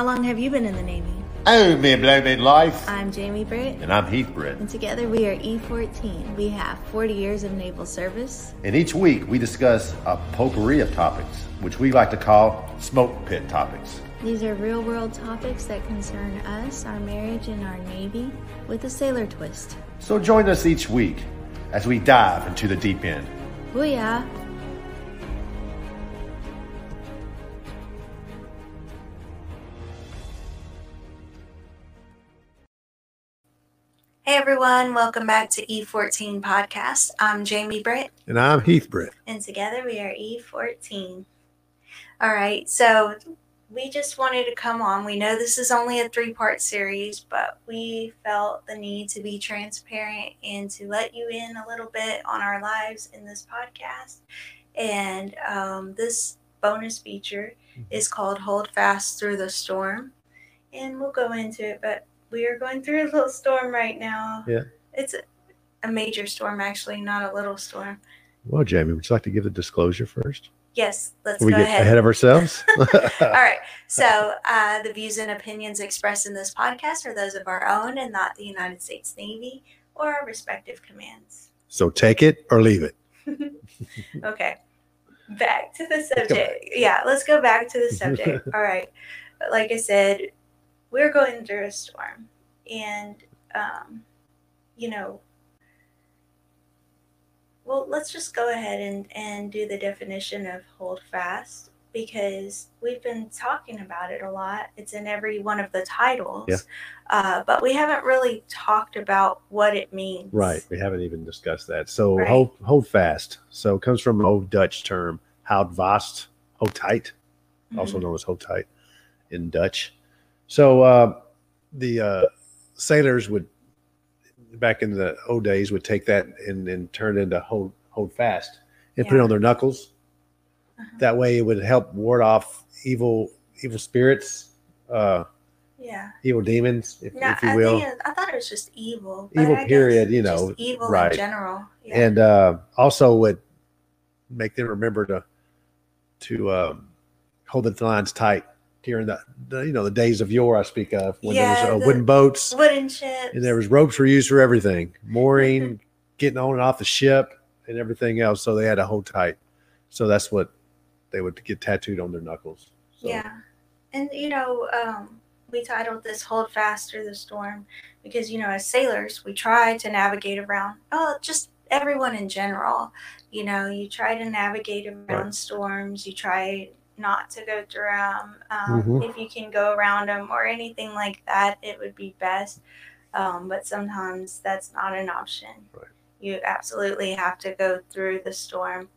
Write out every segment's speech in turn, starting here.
How long have you been in the Navy? Oh, me blow mid life. I'm Jamie Britt, And I'm Heath Britt. and together we are E14. We have 40 years of naval service. And each week we discuss a potpourri of topics, which we like to call smoke pit topics. These are real world topics that concern us, our marriage, and our Navy with a sailor twist. So join us each week as we dive into the deep end. Booyah! Hey everyone, welcome back to E14 Podcast. I'm Jamie Britt, And I'm Heath Britt. and together we are E14. All right, so we just wanted to come on. We know this is only a three part series, but we felt the need to be transparent and to let you in a little bit on our lives in this podcast. And um, this bonus feature is called Hold Fast Through the Storm. And we'll go into it, but we are going through a little storm right now. Yeah. It's a, major storm, actually, not a little storm. Well, Jamie, would you like to give the disclosure first? Yes, let's we go get ahead. ahead of ourselves. All right. So, uh, the views and opinions expressed in this podcast are those of our own and not the United States Navy or our respective commands. so take it or leave it. Okay. Back to the subject. Yeah, let's go back to the subject. All right. Like I said, we're going through a storm. And, um, you know, well, let's just go ahead and, and do the definition of hold fast because we've been talking about it a lot. It's in every one of the titles. Yeah. Uh, but we haven't really talked about what it means. Right. We haven't even discussed that. So Right. hold hold fast. So it comes from an old Dutch term, houd vast, hold tight, also Mhm. known as hold tight in Dutch. So uh, the uh, sailors would back in the old days would take that and, and turn it into hold hold fast and put it on their knuckles. Uh-huh. That way it would help ward off evil evil spirits, uh, Yeah. evil demons, if, No, if you I will. think it, I thought it was just evil. Evil, I period, you just know, evil right. in general. Yeah. and uh, also would make them remember to to um, hold the lines tight during the, the you know the days of yore I speak of when Yeah, there was the- uh, wooden boats wooden ships. and there was ropes were used for everything mooring getting on and off the ship and everything else so they had to hold tight so that's what they would get tattooed on their knuckles so, Yeah. And, you know, um, we titled this Hold Fast Through the Storm because, you know, as sailors, we try to navigate around, oh, just everyone in general. You know, you try to navigate around Right. storms, you try not to go through them. Um, Mhm. If you can go around them or anything like that, it would be best. Um, but sometimes that's not an option. Right. You absolutely have to go through the storm.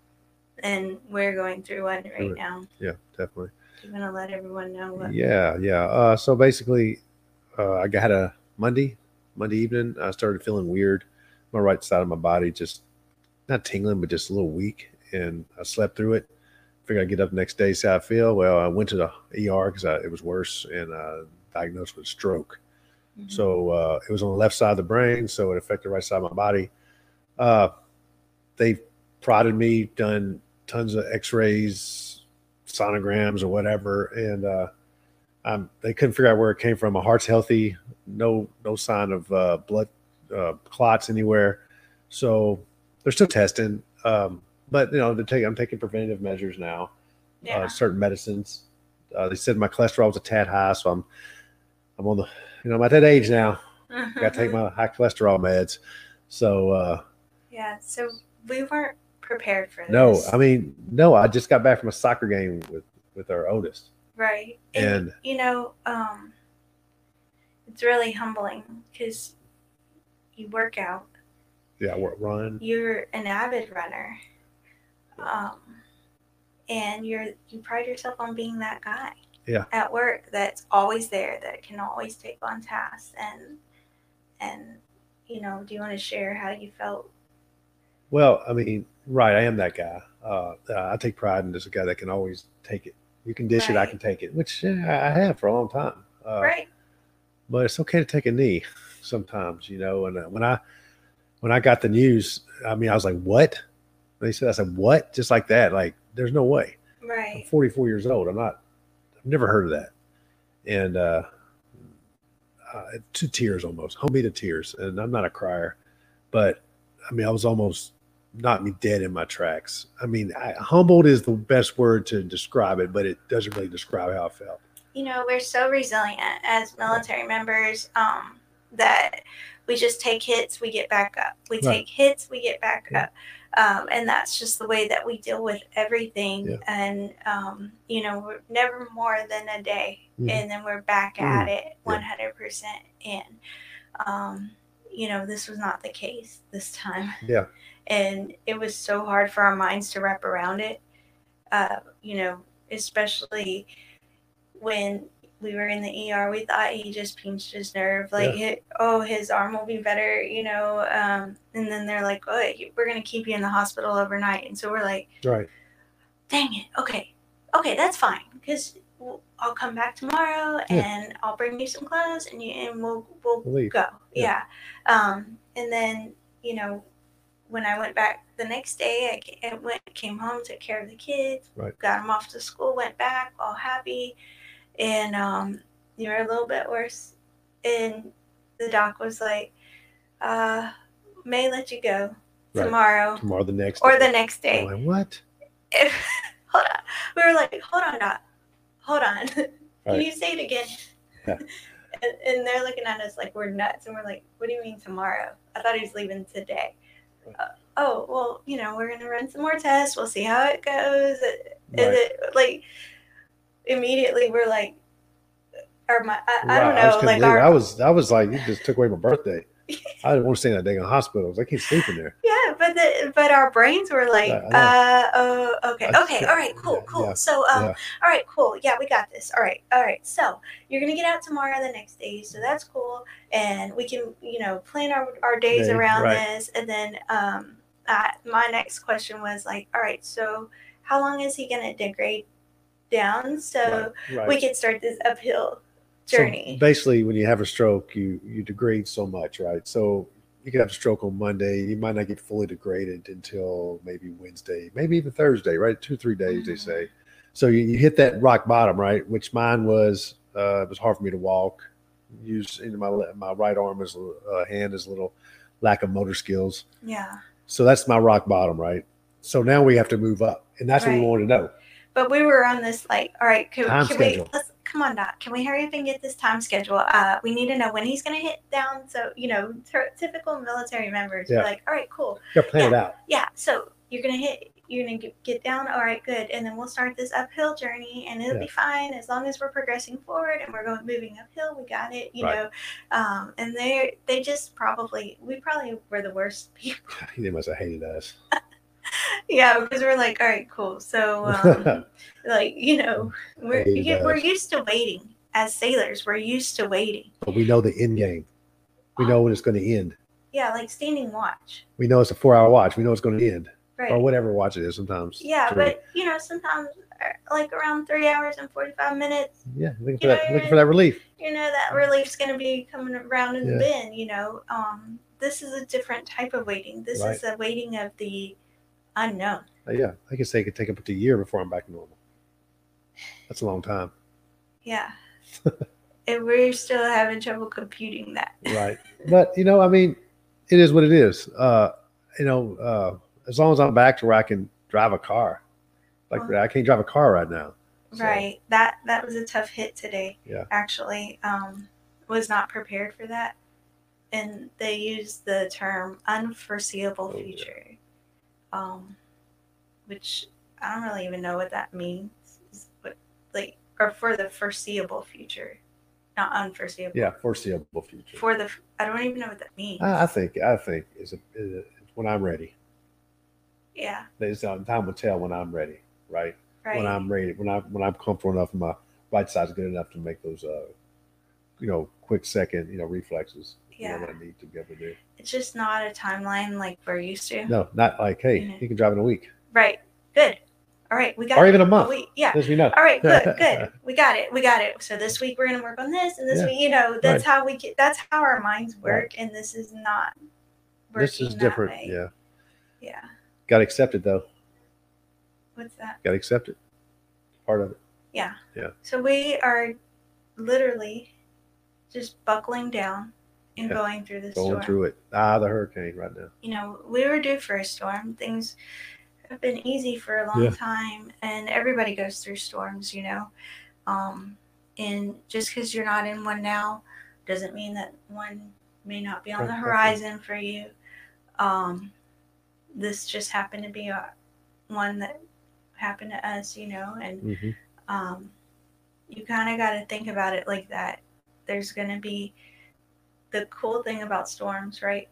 And we're going through one right Right. now. yeah definitely I'm gonna let everyone know what. Yeah, yeah. Uh, so basically, uh, I got a Monday, Monday evening. I started feeling weird. My right side of my body just not tingling, but just a little weak, and I slept through it. Figured I'd get up the next day, see how I feel. Well, I went to the ER because it was worse, and uh, diagnosed with stroke. Mhm. So uh, it was on the left side of the brain, so it affected the right side of my body. Uh, they prodded me, done tons of X-rays, sonograms, or whatever, and uh, um, they couldn't figure out where it came from. My heart's healthy, no no sign of uh, blood uh, clots anywhere. So they're still testing, um, but you know, they take, I'm taking preventative measures now, yeah. uh, certain medicines. Uh, they said my cholesterol was a tad high, so I'm I'm on the you know I'm at that age now. Got to take my high cholesterol meds. So uh, yeah. So we weren't prepared for this. no, I mean no, I just got back from a soccer game with with our oldest. right. And, and- you know, um, it's really humbling because you work out. Yeah, what run? You're an avid runner, um, and you're you pride yourself on being that guy. Yeah. At work, that's always there, that can always take on tasks, and and you know, do you want to share how you felt? Well, I mean, right, I am that guy. Uh, I take pride in this guy that can always take it. You can dish it, I can take it, which yeah, I have for a long time. Uh, right. But it's okay to take a knee sometimes, you know. And uh, when I when I got the news, I mean, I was like, "What?" They said, "I said what?" Just like that. Like, there's no way. I'm Right. 44 years old. I'm not. I've never heard of that. and uh, uh, to tears almost, hold me to tears. And I'm not a crier, but I mean, I was almost knocked me dead in my tracks. I mean, I, humbled is the best word to describe it, but it doesn't really describe how I felt. You know, we're so resilient as military members um, that we just take hits, we get back up. We Right. take hits, we get back Yeah. up. Um, and that's just the way that we deal with everything. Yeah. And, um, you know, we're never more than a day. Mhm. And then we're back at it 100% And Um, you know, this was not the case this time. Yeah. And it was so hard for our minds to wrap around it. Uh, you know, especially when we were in the ER, we thought he just pinched his nerve. Like, hi- oh, his arm will be better, you know. Um, and then they're like, oh, we're going to keep you in the hospital overnight. And so we're like, Right. dang it. Okay. Okay, that's fine. Because I'll come back tomorrow Yeah. and I'll bring you some clothes and, you, and we'll, we'll We'll leave. go. Yeah. Yeah. Um, and then, you know, when I went back the next day, I I went, came home, took care of the kids, Right. got them off to school, went back, all happy, and um, you were a little bit worse. And the doc was like, uh, "May let you go Right. tomorrow Tomorrow, the next or day. the next day." I'm like, what? hold on, we were like, "Hold on, doc, hold on." Can Right. you say it again? Yeah. and, and they're looking at us like we're nuts, and we're like, "What do you mean tomorrow? I thought he was leaving today." Right. Uh, oh well, you know, we're gonna run some more tests. We'll see how it goes. Right. it, like immediately, we're like, or my, I, I don't know, kinda like our I was, I was like, you just took away my birthday. I didn't want to stay in that dang hospital. I was I can't sleep in there. yeah, but the but our brains were like, I- I uh, oh, okay, okay, all right, cool, yeah, cool. yeah, So, um, yeah. all right, cool. Yeah, we got this. All right, all right. So you're gonna get out tomorrow, the next day, so that's cool, and we can, you know, plan our our days Day, around right. this. And then, um, uh, my next question was like, all right, so how long is he gonna degrade down so Right, right. we can start this uphill So journey? basically, when you have a stroke, you you degrade so much, right? So you can have a stroke on Monday. You might not get fully degraded until maybe Wednesday, maybe even Thursday, right? Two three days, they Mhm. say. So you, you hit that rock bottom, right? Which mine was. Uh, it was hard for me to walk. Use in my my right arm is uh, hand is a little lack of motor skills. yeah, So that's my rock bottom, right? So now we have to move up, and that's what we Right. want to know. But we were on this like, all right, can, can we? Let's come on, Doc. Can we hurry up and get this time schedule? Uh, we need to know when he's gonna hit down. So you know, t- typical military members. Yeah. Like, all right, cool. You got to plan it out. yeah so you're gonna hit you're gonna get, get down all right good and then we'll start this uphill journey and it'll Yeah. be fine as long as we're progressing forward and we're going moving uphill we got it you Right. know um, and they they just probably we probably were the worst people They must have hated us. yeah because we're like all right cool so um, like you know we're we're used to waiting as sailors we're used to waiting but we know the end game. We know when it's going to end. yeah like standing watch We know it's a four hour watch. We know it's going to end right or whatever watch it is sometimes. yeah Three. but you know sometimes uh, like around three hours and 45 minutes yeah, looking for you that, looking for that relief. you know that relief's going to be coming around in Yeah. the bin you know um this is a different type of waiting this Right. is a waiting of the unknown Uh, yeah, I can say it could take up to a year before I'm back to normal. That's a long time, yeah and we're still having trouble computing that right? but you know, I mean, it is what it is. Uh, you know, uh, as long as I'm back to where I can drive a car, like Well- I can't drive a car right now. So, right that that was a tough hit today Yeah. actually um was not prepared for that and they used the term unforeseeable Oh, yeah. Um which i don't really even know what that means but like or for the foreseeable future not unforeseeable Yeah, foreseeable future. for the i don't even know what that means I, think I think is a, is a, when I'm ready. yeah There's uh, time will tell when I'm ready, right? right When I'm ready, when I when I'm comfortable enough, my right side's good enough to make those, uh, you know, quick second, you know, reflexes. Yeah. that I need to be able to it's just not a timeline like we're used to No, not like, hey, Mhm. you can drive in a week right good all right we got or it. even a month. we, yeah As we know. All right, good, good. We got it. We got it. So this week we're gonna work on this, and this Yeah. week, you know, that's Right. how we get. That's how our minds work, Right. and this is not. This is different. way. Yeah. Yeah. Got accepted though. What's that? Got accepted. Part of it. Yeah. Yeah. So we are literally just buckling down and Yeah. going through the Going storm. through it. Ah, the hurricane right now. You know, we were due for a storm. Things have been easy for a long Yeah. time, and everybody goes through storms, you know. Um, and just because you're not in one now doesn't mean that one may not be on Right, the horizon for you. Um, this just happened to be a, one that happened to us, you know, and hmm um, you kind of got to think about it like that. There's going to be the cool thing about storms, right?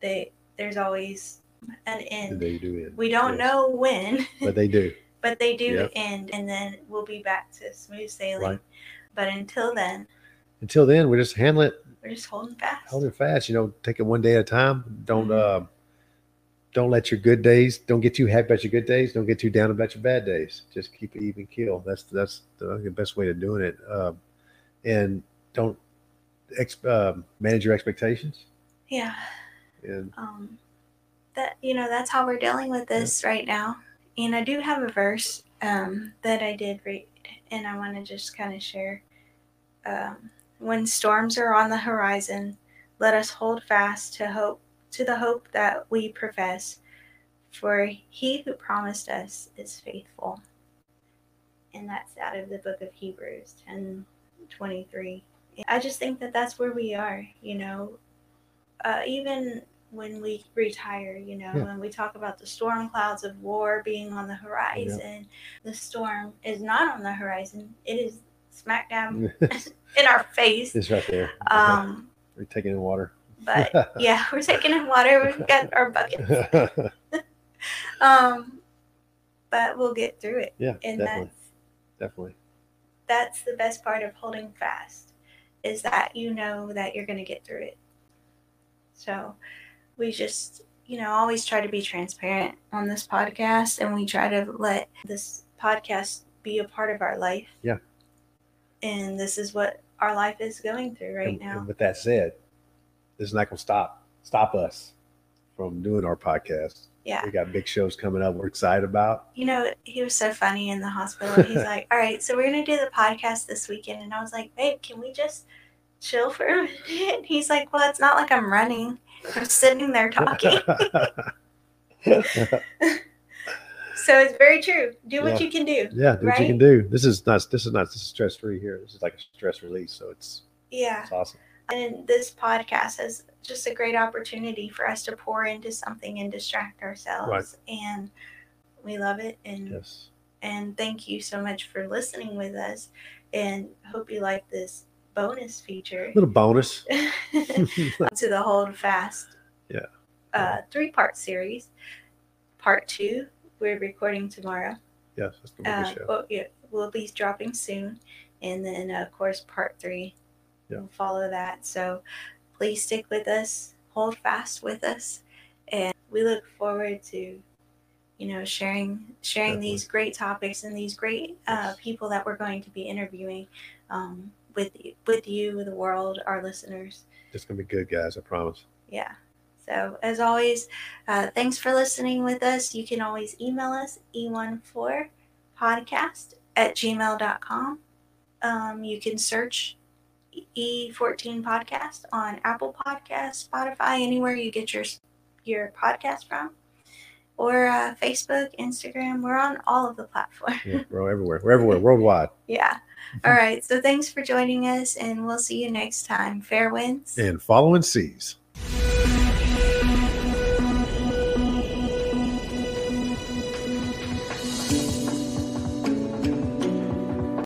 They there's always an end. They do it. we don't yes. know when, but they do. but they do Yep. end, and then we'll be back to smooth sailing. Right. But until then, Until then, we just handle it, we're just holding fast. Holding fast. You know, take it one day at a time. Don't Mhm. uh, don't let your good days. Don't get too happy about your good days. Don't get too down about your bad days. Just keep it even keel. That's that's the, best way of doing it. Um, and don't ex- um manage your expectations. Yeah. And um, that you know that's how we're dealing with this right now. And i do have a verse um, that i did read and i want to just kind of share. Um, when storms are on the horizon let us hold fast to hope to the hope that we profess for he who promised us is faithful. And that's out of the book of hebrews 10 23 i just think that that's where we are you know uh, even when we retire, you know, Yeah. when we talk about the storm clouds of war being on the horizon, the storm is not on the horizon. It is smack dab in our face. it's right there. Um, We're taking in water. but yeah, we're taking in water. We've got our bucket. Um, but we'll get through it. yeah, And definitely, that's definitely. that's the best part of holding fast is that you know that you're going to get through it. So we just, you know, always try to be transparent on this podcast and we try to let this podcast be a part of our life. Yeah. And this is what our life is going through right and, now. and with that said, this is not going to stop stop us from doing our podcast. Yeah. We got big shows coming up. We're excited about. You know, he was so funny in the hospital. He's like, "All right, so we're gonna do the podcast this weekend," and I was like, "Babe, can we just chill for a minute?" And he's like, "Well, it's not like I'm running. I'm sitting there talking." so it's very true. Do what Yeah. you can do. yeah, do what you can do. This is not. This is not stress free here. This is like a stress release. So it's Yeah, it's awesome. And this podcast is just a great opportunity for us to pour into something and distract ourselves, Right. and we love it. And Yes. and thank you so much for listening with us, and hope you like this bonus feature. Little bonus. to the Hold Fast. Yeah. Uh, three part series. Part two, we're recording tomorrow. yes, that's gonna be Uh, show. well, yeah, we'll be dropping soon. And then, uh, of course, part three Yeah. follow that. So please stick with us, hold fast with us. And we look forward to, you know, sharing sharing Definitely. these great topics and these great uh, people that we're going to be interviewing um, with you, with you, the world, our listeners. It's gonna be good, guys. I promise. Yeah. So, as always, uh, thanks for listening with us. You can always email us, e14podcast at gmail.com. Um, you can search E14 Podcast on Apple Podcasts, Spotify, anywhere you get your, your podcast from, or uh, Facebook, Instagram. We're on all of the platforms. Yeah, we're everywhere. We're everywhere, worldwide. yeah. All right. So, thanks for joining us, and we'll see you next time. Fair winds. And following seas.